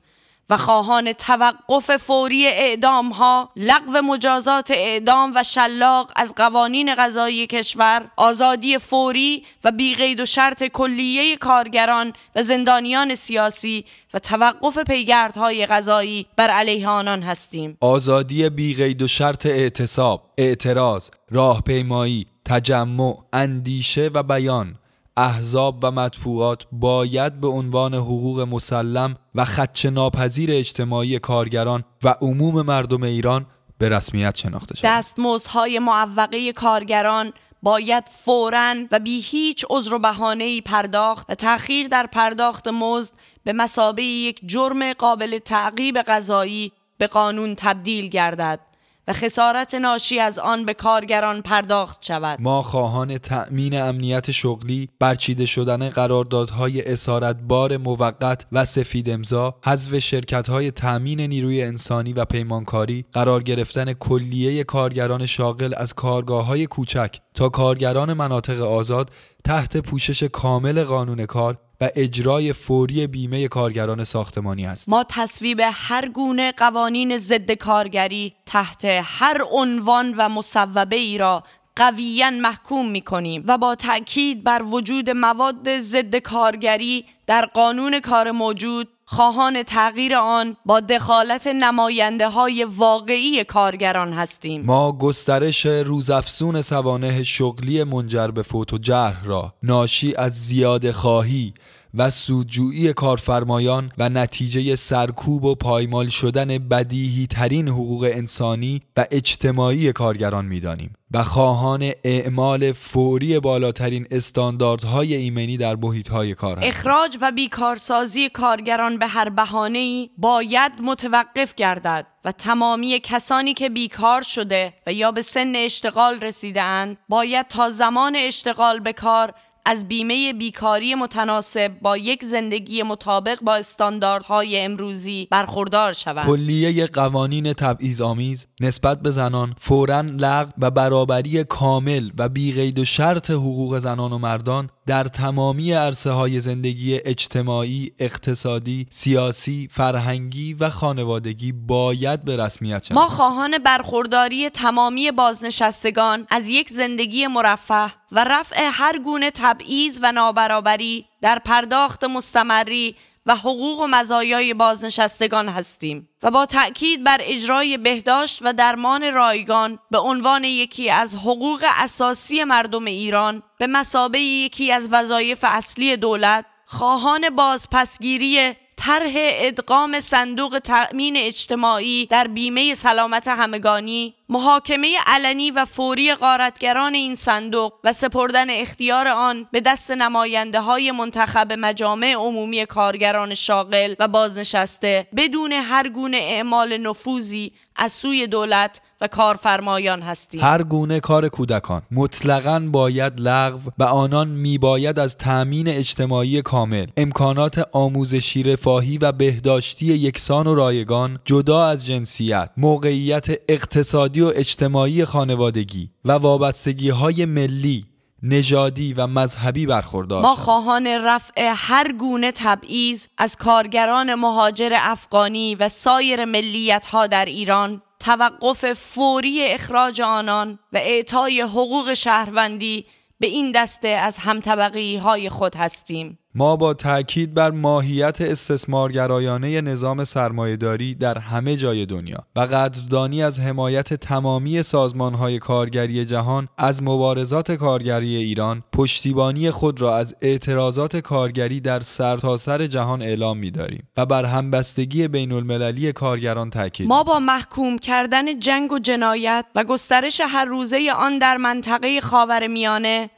و خواهان توقف فوری اعدام ها لغو مجازات اعدام و شلاق از قوانین قضایی کشور آزادی فوری و بیقید و شرط کلیه کارگران و زندانیان سیاسی و توقف پیگردهای قضایی بر علیه آنان هستیم. آزادی بیقید و شرط اعتصاب، اعتراض، راهپیمایی، تجمع، اندیشه و بیان احزاب و مدفوعات باید به عنوان حقوق مسلم و خدشه ناپذیر اجتماعی کارگران و عموم مردم ایران به رسمیت شناخته شود. دستمزدهای معوقه کارگران باید فوراً و بی هیچ عذر و بهانه‌ای پرداخت و تأخیر در پرداخت مزد به مسابه یک جرم قابل تعقیب قضایی به قانون تبدیل گردد و خسارت ناشی از آن به کارگران پرداخت شود. ما خواهان تأمین امنیت شغلی برچیده شدن قراردادهای اسارتبار موقت و سفید امضا حذف شرکت‌های تأمین نیروی انسانی و پیمانکاری قرار گرفتن کلیه کارگران شاغل از کارگاه‌های کوچک تا کارگران مناطق آزاد تحت پوشش کامل قانون کار و اجرای فوری بیمه کارگران ساختمانی است. ما تصویب هر گونه قوانین ضد کارگری تحت هر عنوان و مصوبه ای را قویا محکوم می کنیم و با تأکید بر وجود مواد ضد کارگری در قانون کار موجود خواهان تغییر آن با دخالت نماینده های واقعی کارگران هستیم. ما گسترش روزافزون سوانح شغلی منجر به فوت و جرح را ناشی از زیاده خواهی و سودجویی کارفرمایان و نتیجه سرکوب و پایمال شدن بدیهی ترین حقوق انسانی و اجتماعی کارگران می‌دانیم. و خواهان اعمال فوری بالاترین استانداردهای ایمنی در محیطهای کار هستیم. اخراج و بیکارسازی کارگران به هر بهانه‌ای باید متوقف گردد و تمامی کسانی که بیکار شده و یا به سن اشتغال رسیده اند باید تا زمان اشتغال به کار از بیمه بیکاری متناسب با یک زندگی مطابق با استانداردهای امروزی برخوردار شوند. کلیه قوانین تبعیض آمیز نسبت به زنان فورا لغو و برابری کامل و بیقید و شرط حقوق زنان و مردان در تمامی عرصه های زندگی اجتماعی، اقتصادی، سیاسی، فرهنگی و خانوادگی باید به رسمیت شود. ما خواهان برخورداری تمامی بازنشستگان از یک زندگی مرفه و رفع هر گونه تبعیض و نابرابری در پرداخت مستمری و حقوق و مزایای بازنشستگان هستیم و با تأکید بر اجرای بهداشت و درمان رایگان به عنوان یکی از حقوق اساسی مردم ایران به مسابه یکی از وظایف اصلی دولت خواهان بازپسگیری طرح ادغام صندوق تأمین اجتماعی در بیمه سلامت همگانی محاکمه علنی و فوری غارتگران این صندوق و سپردن اختیار آن به دست نماینده های منتخب مجامع عمومی کارگران شاغل و بازنشسته بدون هر گونه اعمال نفوذی از سوی دولت و کارفرمایان هستیم. هر گونه کار کودکان. مطلقا باید لغو و آنان میباید از تأمین اجتماعی کامل امکانات آموزشی رفاهی و بهداشتی یکسان و رایگان جدا از جنسیت موقعیت اقتصادی و اجتماعی خانوادگی و وابستگی های ملی نژادی و مذهبی برخوردار ما. خواهان رفع هر گونه تبعیض از کارگران مهاجر افغانی و سایر ملیت ها در ایران توقف فوری اخراج آنان و اعطای حقوق شهروندی به این دسته از همطبقی های خود هستیم ما با تاکید بر ماهیت استثمارگرایانه نظام سرمایهداری در همه جای دنیا و قدردانی از حمایت تمامی سازمانهای کارگری جهان از مبارزات کارگری ایران پشتیبانی خود را از اعتراضات کارگری در سرتاسر سر جهان اعلام می‌داریم و بر همبستگی بین المللی کارگران تاکید ما با محکوم کردن جنگ و جنایت و گسترش هر روزه آن در منطقه خاورمیانه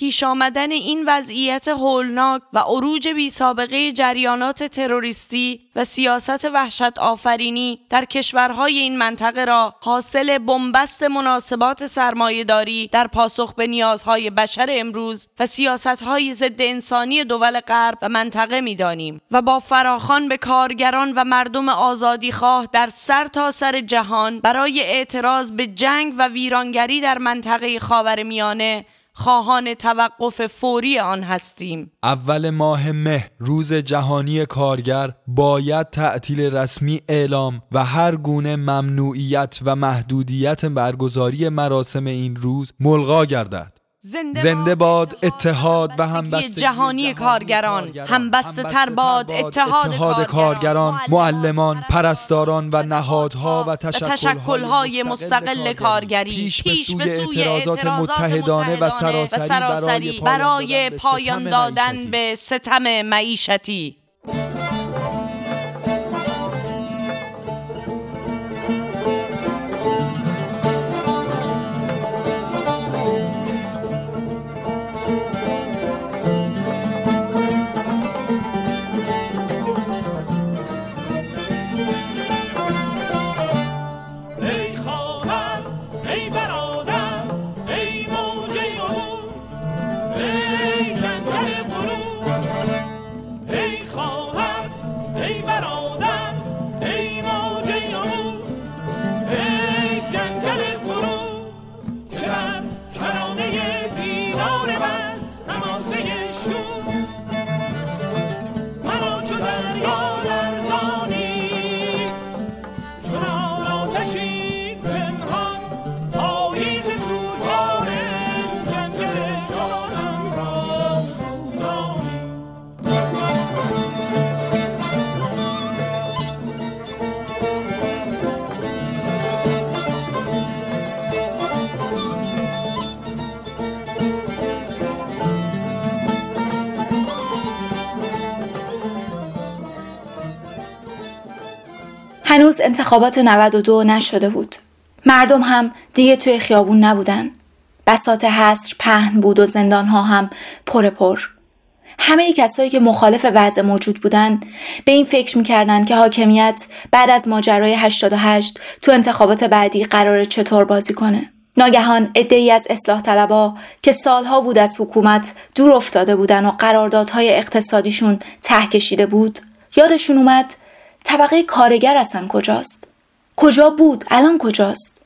پیش آمدن این وضعیت هولناک و عروج بی سابقه جریانات تروریستی و سیاست وحشت آفرینی در کشورهای این منطقه را حاصل بنبست مناسبات سرمایهداری در پاسخ به نیازهای بشر امروز و سیاستهای ضد انسانی دول غرب و منطقه می‌دانیم و با فراخان به کارگران و مردم آزادیخواه در سر تا سر جهان برای اعتراض به جنگ و ویرانگری در منطقه خاورمیانه خواهان توقف فوری آن هستیم. اول ماه مه روز جهانی کارگر باید تعطیل رسمی اعلام و هر گونه ممنوعیت و محدودیت برگزاری مراسم این روز ملغا گردد. زنده, زنده باد اتحاد و همبستگی جهانی کارگران. همبسته تر باد اتحاد, اتحاد کارگران. معلمان پرستاران و نهادها و تشکلهای مستقل کارگری. پیش به سوی اعتراضات متحدانه و سراسری برای پایان دادن به ستم معیشتی. هنوز انتخابات 92 نشده بود. مردم هم دیگه توی خیابون نبودن. بسات حصر پهن بود و زندانها هم پر پر. همه کسایی که مخالف وضع موجود بودن به این فکر می‌کردن که حاکمیت بعد از ماجرای 88 تو انتخابات بعدی قرار چطور بازی کنه. ناگهان ای از اصلاح طلبا که سالها بود از حکومت دور افتاده بودن و قراردادهای اقتصادیشون ته کشیده بود یادشون اومد طبقه کارگر اصلا کجاست؟ کجا بود؟ الان کجاست؟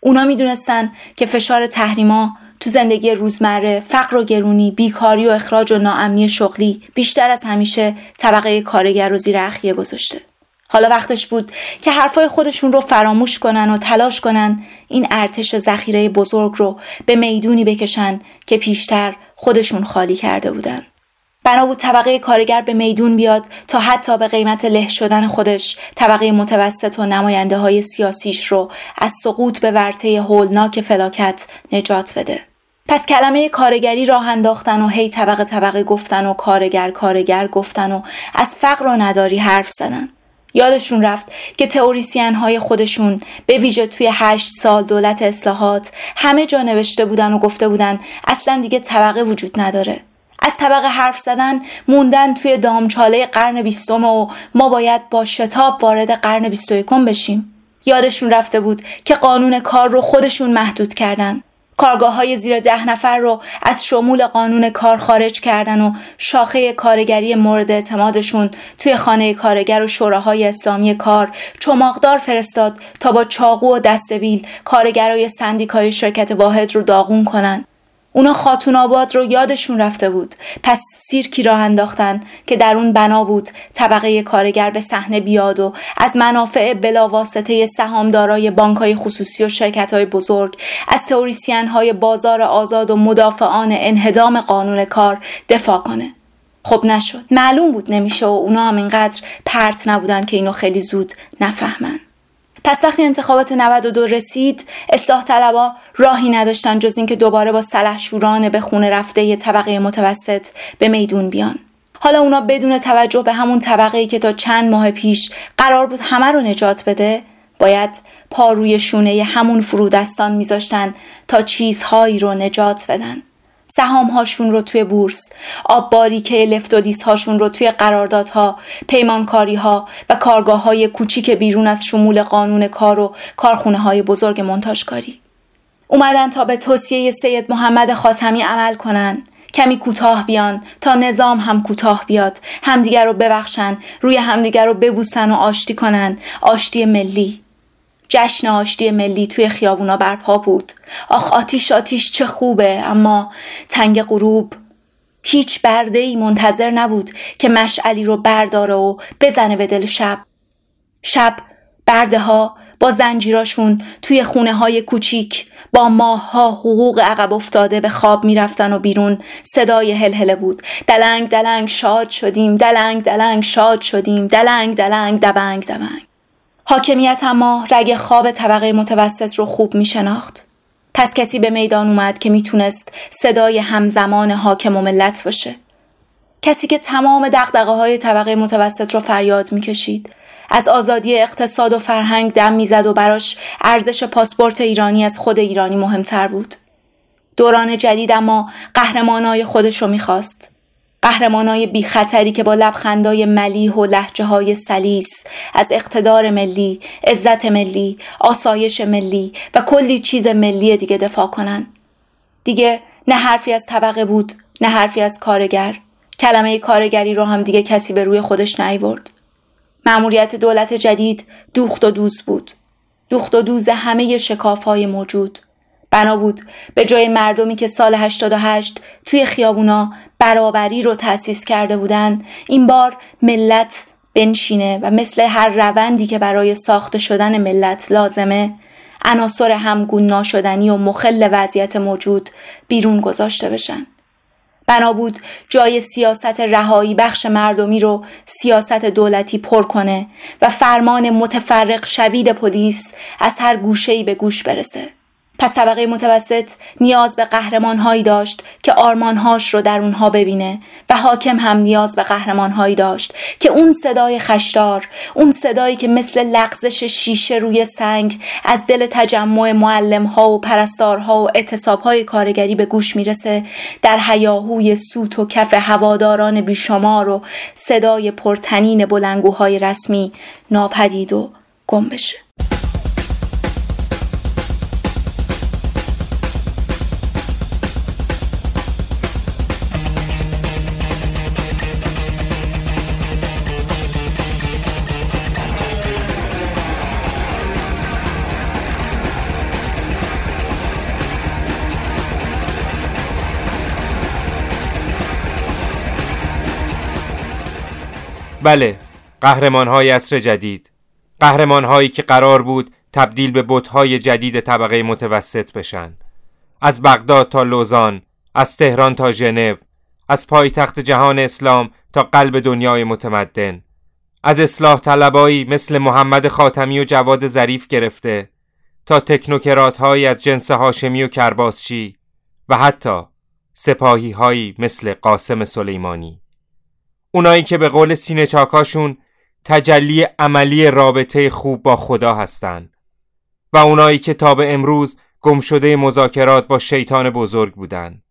اونا می‌دونستن که فشار تحریما تو زندگی روزمره فقر و گرونی بیکاری و اخراج و ناامنی شغلی بیشتر از همیشه طبقه کارگر رو زیر اخیه گذاشته. حالا وقتش بود که حرفای خودشون رو فراموش کنن و تلاش کنن این ارتش ذخیره بزرگ رو به می‌دونی بکشن که پیشتر خودشون خالی کرده بودن. بنا بود طبقه کارگر به میدون بیاد تا حتی به قیمت له شدن خودش طبقه متوسط و نماینده های سیاسیش رو از سقوط به ورطه هولناک فلاکت نجات بده. پس کلمه کارگری راه انداختن و هی طبقه طبقه گفتن و کارگر کارگر گفتن و از فقر و نداری حرف زدن. یادشون رفت که تئوریسین های خودشون به ویژه توی هشت سال دولت اصلاحات همه جا نوشته بودن و گفته بودن اصلا دیگه طبقه وجود نداره. از طبقه حرف زدن موندن توی دامچاله قرن بیستم و ما باید با شتاب وارد قرن بیست و بشیم. یادشون رفته بود که قانون کار رو خودشون محدود کردن. کارگاه های زیر ده نفر رو از شمول قانون کار خارج کردن و شاخه کارگری مورد اعتمادشون توی خانه کارگر و شوراهای اسلامی کار چماقدار فرستاد تا با چاقو و دستبیل کارگرای سندیکای شرکت واحد رو داغون کنن. اونا خاتون آباد رو یادشون رفته بود. پس سیرکی راه انداختن که در اون بنا بود. طبقه کارگر به صحنه بیاد و از منافع بلاواسطه سهامدارای بانکهای خصوصی و شرکتهای بزرگ از تئوریسین های بازار آزاد و مدافعان انهدام قانون کار دفاع کنه. خب نشد. معلوم بود نمیشه و اونا هم اینقدر پرت نبودن که اینو خیلی زود نفهمن. پس وقتی انتخابات 92 رسید اصلاح طلبا راهی نداشتن جز اینکه دوباره با سلحشوران به خونه رفته ی طبقه متوسط به میدون بیان. حالا اونا بدون توجه به همون طبقه ای که تا چند ماه پیش قرار بود همه رو نجات بده باید پا روی شونه همون فرودستان میذاشتن تا چیزهایی رو نجات بدن. سهام هاشون رو توی بورس آب باریکه لفت و هاشون رو توی قراردادها پیمانکاری ها و کارگاه های کوچیک بیرون از شمول قانون کار و کارخونه های بزرگ منتاجکاری. اومدن تا به توصیه سید محمد خاتمی عمل کنن. کمی کوتاه بیان تا نظام هم کوتاه بیاد. همدیگر رو ببخشن روی همدیگر رو ببوسن و آشتی کنن. آشتی ملی. جشن آشتی ملی توی خیابونا برپا بود. آخ آتیش آتیش چه خوبه اما تنگ غروب هیچ برده ای منتظر نبود که مشعلی رو برداره و بزنه به دل شب. شب برده ها با زنجیراشون توی خونه های کوچیک با ماه ها حقوق عقب افتاده به خواب می‌رفتن و بیرون صدای هلهله بود. دلنگ دلنگ شاد شدیم دلنگ دلنگ شاد شدیم دلنگ دلنگ دبنگ دبنگ. حاکمیت اما رگ خواب طبقه متوسط رو خوب می شناخت. پس کسی به میدان اومد که می‌تونست صدای همزمان حاکم و ملت باشه. کسی که تمام دقدقه های طبقه متوسط رو فریاد می‌کشید. از آزادی اقتصاد و فرهنگ دم می‌زد و براش ارزش پاسپورت ایرانی از خود ایرانی مهمتر بود. دوران جدید اما قهرمانای خودش رو می‌خواست. قهرمانای بی خطری که با لبخندای ملیح و لحجه های سلیس از اقتدار ملی، عزت ملی، آسایش ملی و کلی چیز ملی دیگه دفاع کنن. دیگه نه حرفی از طبقه بود، نه حرفی از کارگر. کلمه کارگری رو هم دیگه کسی به روی خودش نیورد. معموریت دولت جدید دوخت و دوز بود. دوخت و دوز همه شکاف های موجود. بنا بود به جای مردمی که سال 88 توی خیابونا برابری رو تأسیس کرده بودند این بار ملت بنشینه و مثل هر روندی که برای ساخته شدن ملت لازمه عناصر همگون ناشدنی و مخل وضعیت موجود بیرون گذاشته بشن. بنا بود جای سیاست رهایی بخش مردمی رو سیاست دولتی پر کنه و فرمان متفرق شوید پلیس از هر گوشه‌ای به گوش برسه. پس طبقه متوسط نیاز به قهرمانهایی داشت که آرمانهاش رو در اونها ببینه و حاکم هم نیاز به قهرمانهایی داشت که اون صدای خشدار اون صدایی که مثل لغزش شیشه روی سنگ از دل تجمع معلمها و پرستارها و اعتصابهای کارگری به گوش می‌رسه در هیاهوی سوت و کف هواداران بیشمار و صدای پرتنین بلنگوهای رسمی ناپدید و گم بشه. بله قهرمان های عصر جدید. قهرمان هایی که قرار بود تبدیل به بتهای جدید طبقه متوسط بشن. از بغداد تا لوزان از تهران تا ژنو از پایتخت جهان اسلام تا قلب دنیای متمدن. از اصلاح طلبایی مثل محمد خاتمی و جواد ظریف گرفته تا تکنوکرات های از جنس هاشمی و کرباسچی و حتی سپاهی هایی مثل قاسم سلیمانی. اونایی که به قول سینه چاکاشون تجلی عملی رابطه خوب با خدا هستن و اونایی که تا به امروز گمشده مذاکرات با شیطان بزرگ بودن.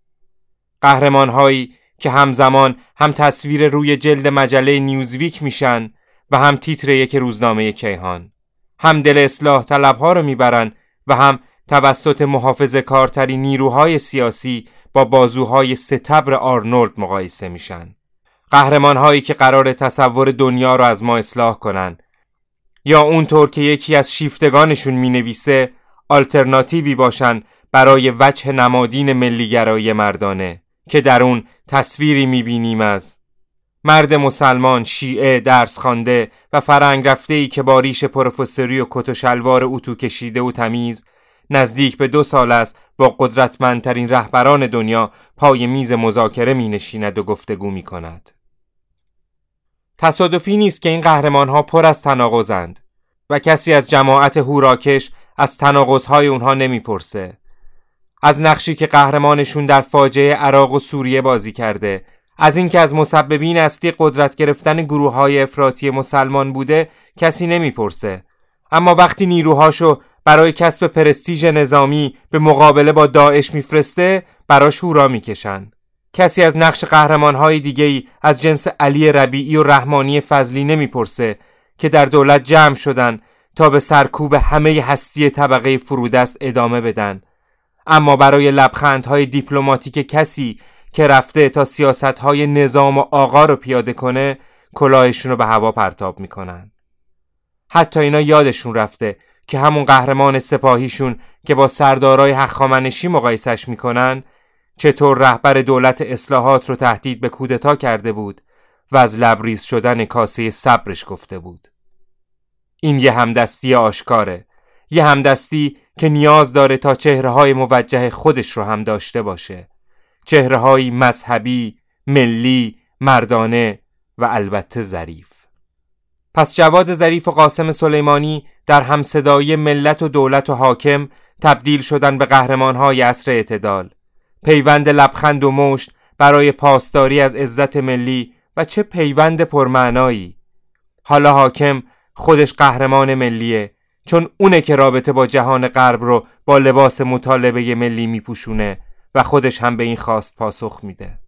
قهرمان هایی که همزمان هم تصویر روی جلد مجله نیوزویک میشن و هم تیتر یک روزنامه کیهان. هم دل اصلاح طلب ها رو می‌برن و هم توسط محافظ کارتری نیروهای سیاسی با بازوهای ستبر آرنولد مقایسه میشن. قهرمان هایی که قرار تصور دنیا رو از ما اصلاح کنن یا اونطور که یکی از شیفتگانشون می نویسه آلترناتیوی باشن برای وجه نمادین ملیگرایی مردانه که در اون تصویری می بینیم از مرد مسلمان شیعه درس خوانده و فرنگ رفته ای که با ریش پروفسوری و کت و شلوار اتو کشیده و تمیز نزدیک به دو سال است با قدرتمندترین رهبران دنیا پای میز مذاکره می نشیند و گفتگو می کند. تصادفی نیست که این قهرمان ها پر از تناقضند و کسی از جماعت هوراکش از تناقضهای اونها نمی‌پرسه. از نقشی که قهرمانشون در فاجعه عراق و سوریه بازی کرده از اینکه از مسببین اصلی قدرت گرفتن گروه های افراطی مسلمان بوده کسی نمی‌پرسه. اما وقتی نیروهاشو برای کسب پرستیژ نظامی به مقابله با داعش میفرسته براش هورا می‌کشن. کسی از نقش قهرمانهای دیگه ای از جنس علی ربیعی و رحمانی فضلی نمی‌پرسه که در دولت جمع شدن تا به سرکوب همه هستی طبقه فرودست ادامه بدن. اما برای لبخندهای دیپلماتیک کسی که رفته تا سیاستهای نظام و آقا رو پیاده کنه کلاهشون رو به هوا پرتاب می‌کنن. حتی اینا یادشون رفته که همون قهرمان سپاهیشون که با سردارای حخامنشی مقایسش می‌کنن چطور رهبر دولت اصلاحات رو تهدید به کودتا کرده بود و از لبریز شدن کاسه صبرش گفته بود. این یه همدستی آشکاره یه همدستی که نیاز داره تا چهره های موجه خودش رو هم داشته باشه. چهره های مذهبی، ملی، مردانه و البته ظریف. پس جواد ظریف و قاسم سلیمانی در همصدایی ملت و دولت و حاکم تبدیل شدن به قهرمان های عصر اعتدال. پیوند لبخند و مشت برای پاسداری از عزت ملی و چه پیوند پرمعنایی. حالا حاکم خودش قهرمان ملیه چون اونه که رابطه با جهان غرب رو با لباس مطالبه ملی میپوشونه و خودش هم به این خواست پاسخ میده.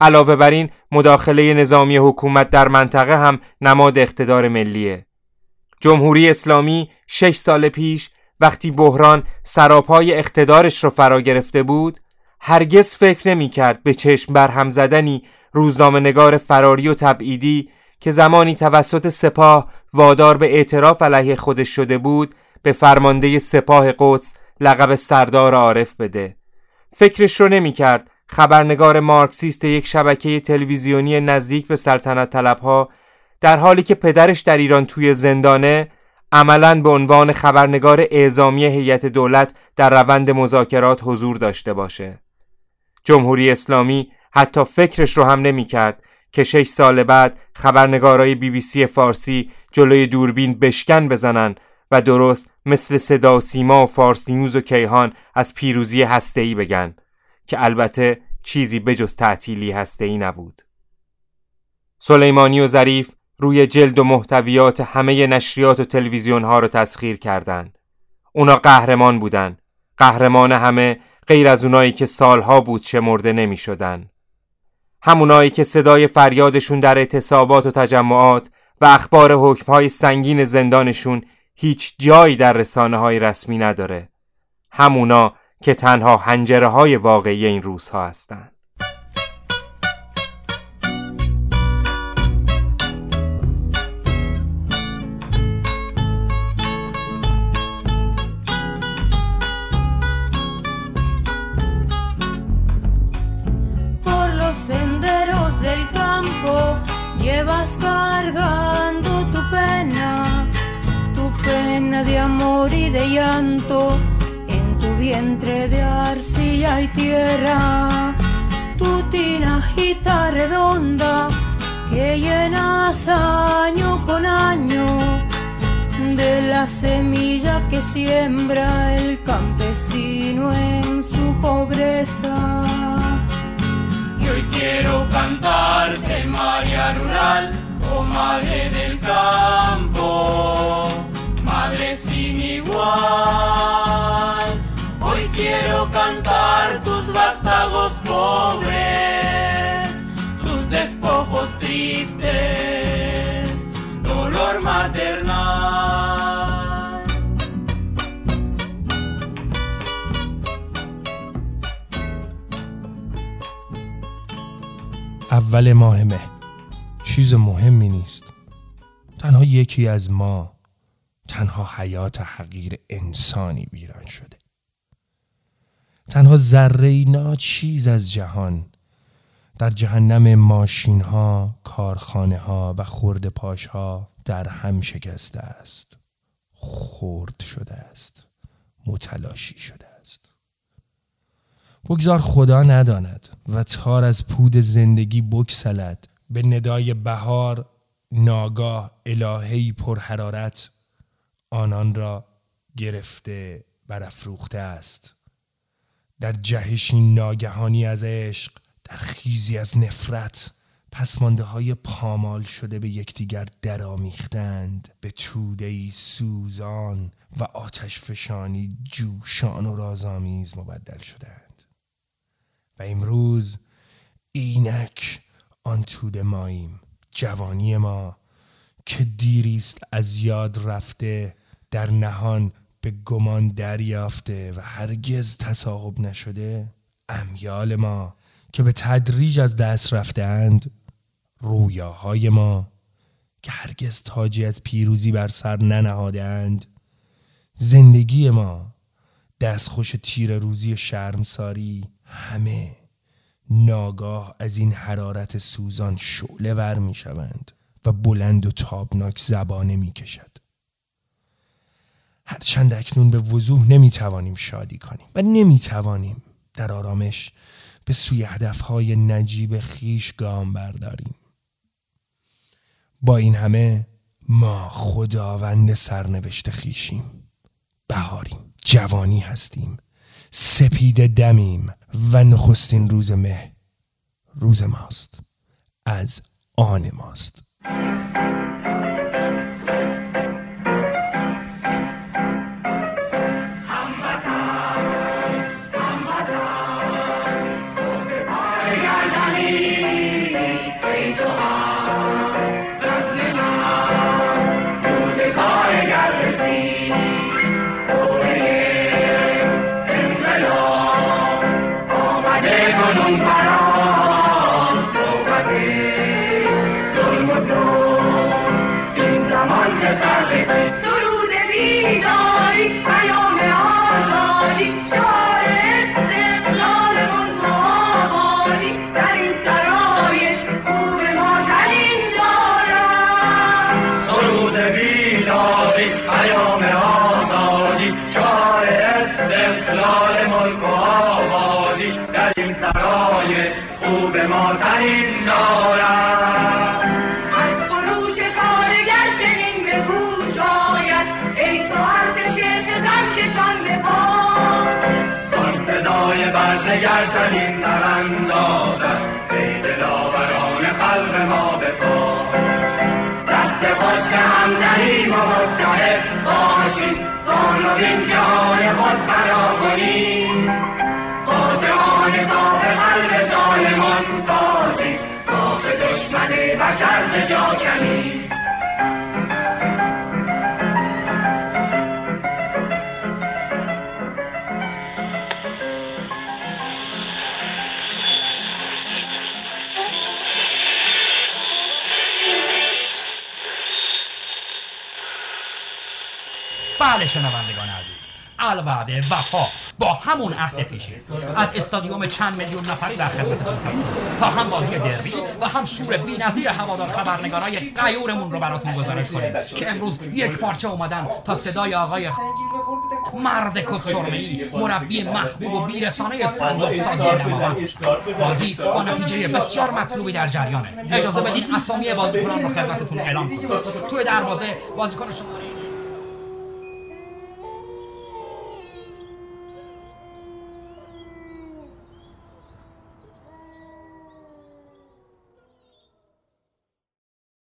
علاوه بر این مداخله نظامی حکومت در منطقه هم نماد اقتدار ملیه. جمهوری اسلامی شش سال پیش وقتی بحران سراپای اقتدارش رو فرا گرفته بود هرگز فکر نمی کرد به چشم برهم زدنی روزنامه نگار فراری و تبعیدی که زمانی توسط سپاه وادار به اعتراف علیه خودش شده بود به فرمانده سپاه قدس لقب سردار عارف بده. فکرش رو نمی کرد خبرنگار مارکسیست یک شبکه تلویزیونی نزدیک به سلطنت طلبها در حالی که پدرش در ایران توی زندانه عملا به عنوان خبرنگار اعزامی هیئت دولت در روند مذاکرات حضور داشته باشه. جمهوری اسلامی حتی فکرش رو هم نمی کرد که شش سال بعد خبرنگارای بی بی سی فارسی جلوی دوربین بشکن بزنن و درست مثل صدا و سیما و فارس نیوز و کیهان از پیروزی هسته‌ای بگن که البته چیزی بجز تعطیلی هسته‌ای نبود. سلیمانی و ظریف روی جلد و محتویات همه نشریات و تلویزیون ها رو تسخیر کردند. اونا قهرمان بودن. قهرمان همه غیر از اونایی که سالها بود شمرده نمی شدن. همونایی که صدای فریادشون در اعتصابات و تجمعات و اخبار حکمهای سنگین زندانشون هیچ جایی در رسانه های رسمی نداره. همونا که تنها هنجره های واقعی این روزها هستند. Y de llanto, en tu vientre de arcilla y tierra, tu tinajita redonda que llenas año con año de la semilla que siembra el campesino en su pobreza. Hoy quiero cantarte María Rural, oh madre del campo, igual. Hoy quiero cantar tus vástagos pobres, tus despojos tristes, dolor maternal. اول ماه مه چیز مهمی نیست تنها یکی از ما تنها حیات حقیر انسانی ویران شده. تنها ذره ناچیز از جهان در جهنم ماشین ها، کارخانه ها و خورد پاش ها در هم شکسته است. خورد شده است. متلاشی شده است. بگذار خدا نداند و تار از پود زندگی بکسلد به ندای بهار ناگاه الههی پرحرارت آنان را گرفته برافروخته است. در جهشی ناگهانی از عشق در خیزی از نفرت پسمانده های پامال شده به یکدیگر درآمیختند. به توده سوزان و آتش فشانی جوشان و رازآمیز مبدل شدند. و امروز اینک آن توده ماییم جوانی ما که دیریست از یاد رفته در نهان به گمان دریافته و هرگز تصاحب نشده امیال ما که به تدریج از دست رفتهاند رویاهای ما که هرگز تاجی از پیروزی بر سر ننهادند زندگی ما دستخوش تیر روزی شرمساری همه ناگاه از این حرارت سوزان شعله ور می شوند بلند و تابناک زبانه می کشد. هرچند اکنون به وضوح نمی توانیم شادی کنیم و نمی توانیم در آرامش به سوی هدفهای نجیب خیش گام برداریم. با این همه ما خداوند سرنوشت خیشیم بهاریم جوانی هستیم سپید دمیم و نخستین روز مه روز ماست از آن ماست استقلال ملک و آبادی در این سرای خوب ما ترین از خروش کارگر چنین به به پا. صدای ای دلاوران خلق ما به پا. دست خوش هم و باشیم نوین جهان خود بنا کنیم. قاطعان تا به قلب ظالمان بازیم تا به دشمن بشر به جا کنیم. بله عزیز الوعده وفا با همون عهد پیشی از استادیوم چند میلیون نفری در خدمتتون تا هم بازی دربی و هم شور بی‌نظیر هوادار خبرنگارای قیورمون رو براتون گزارش کنیم. که امروز یک پارچه اومدن تا صدای آقای مرد کتسرمه‌ای مربی محبوب و بیرسانه صندوق سازی بازی با نتیجه بسیار مطلوبی در جریانه. اجازه بدین اسامی بازیکنان رو خدمتتون اعلام کنم. توی دروازه بازیکن شماره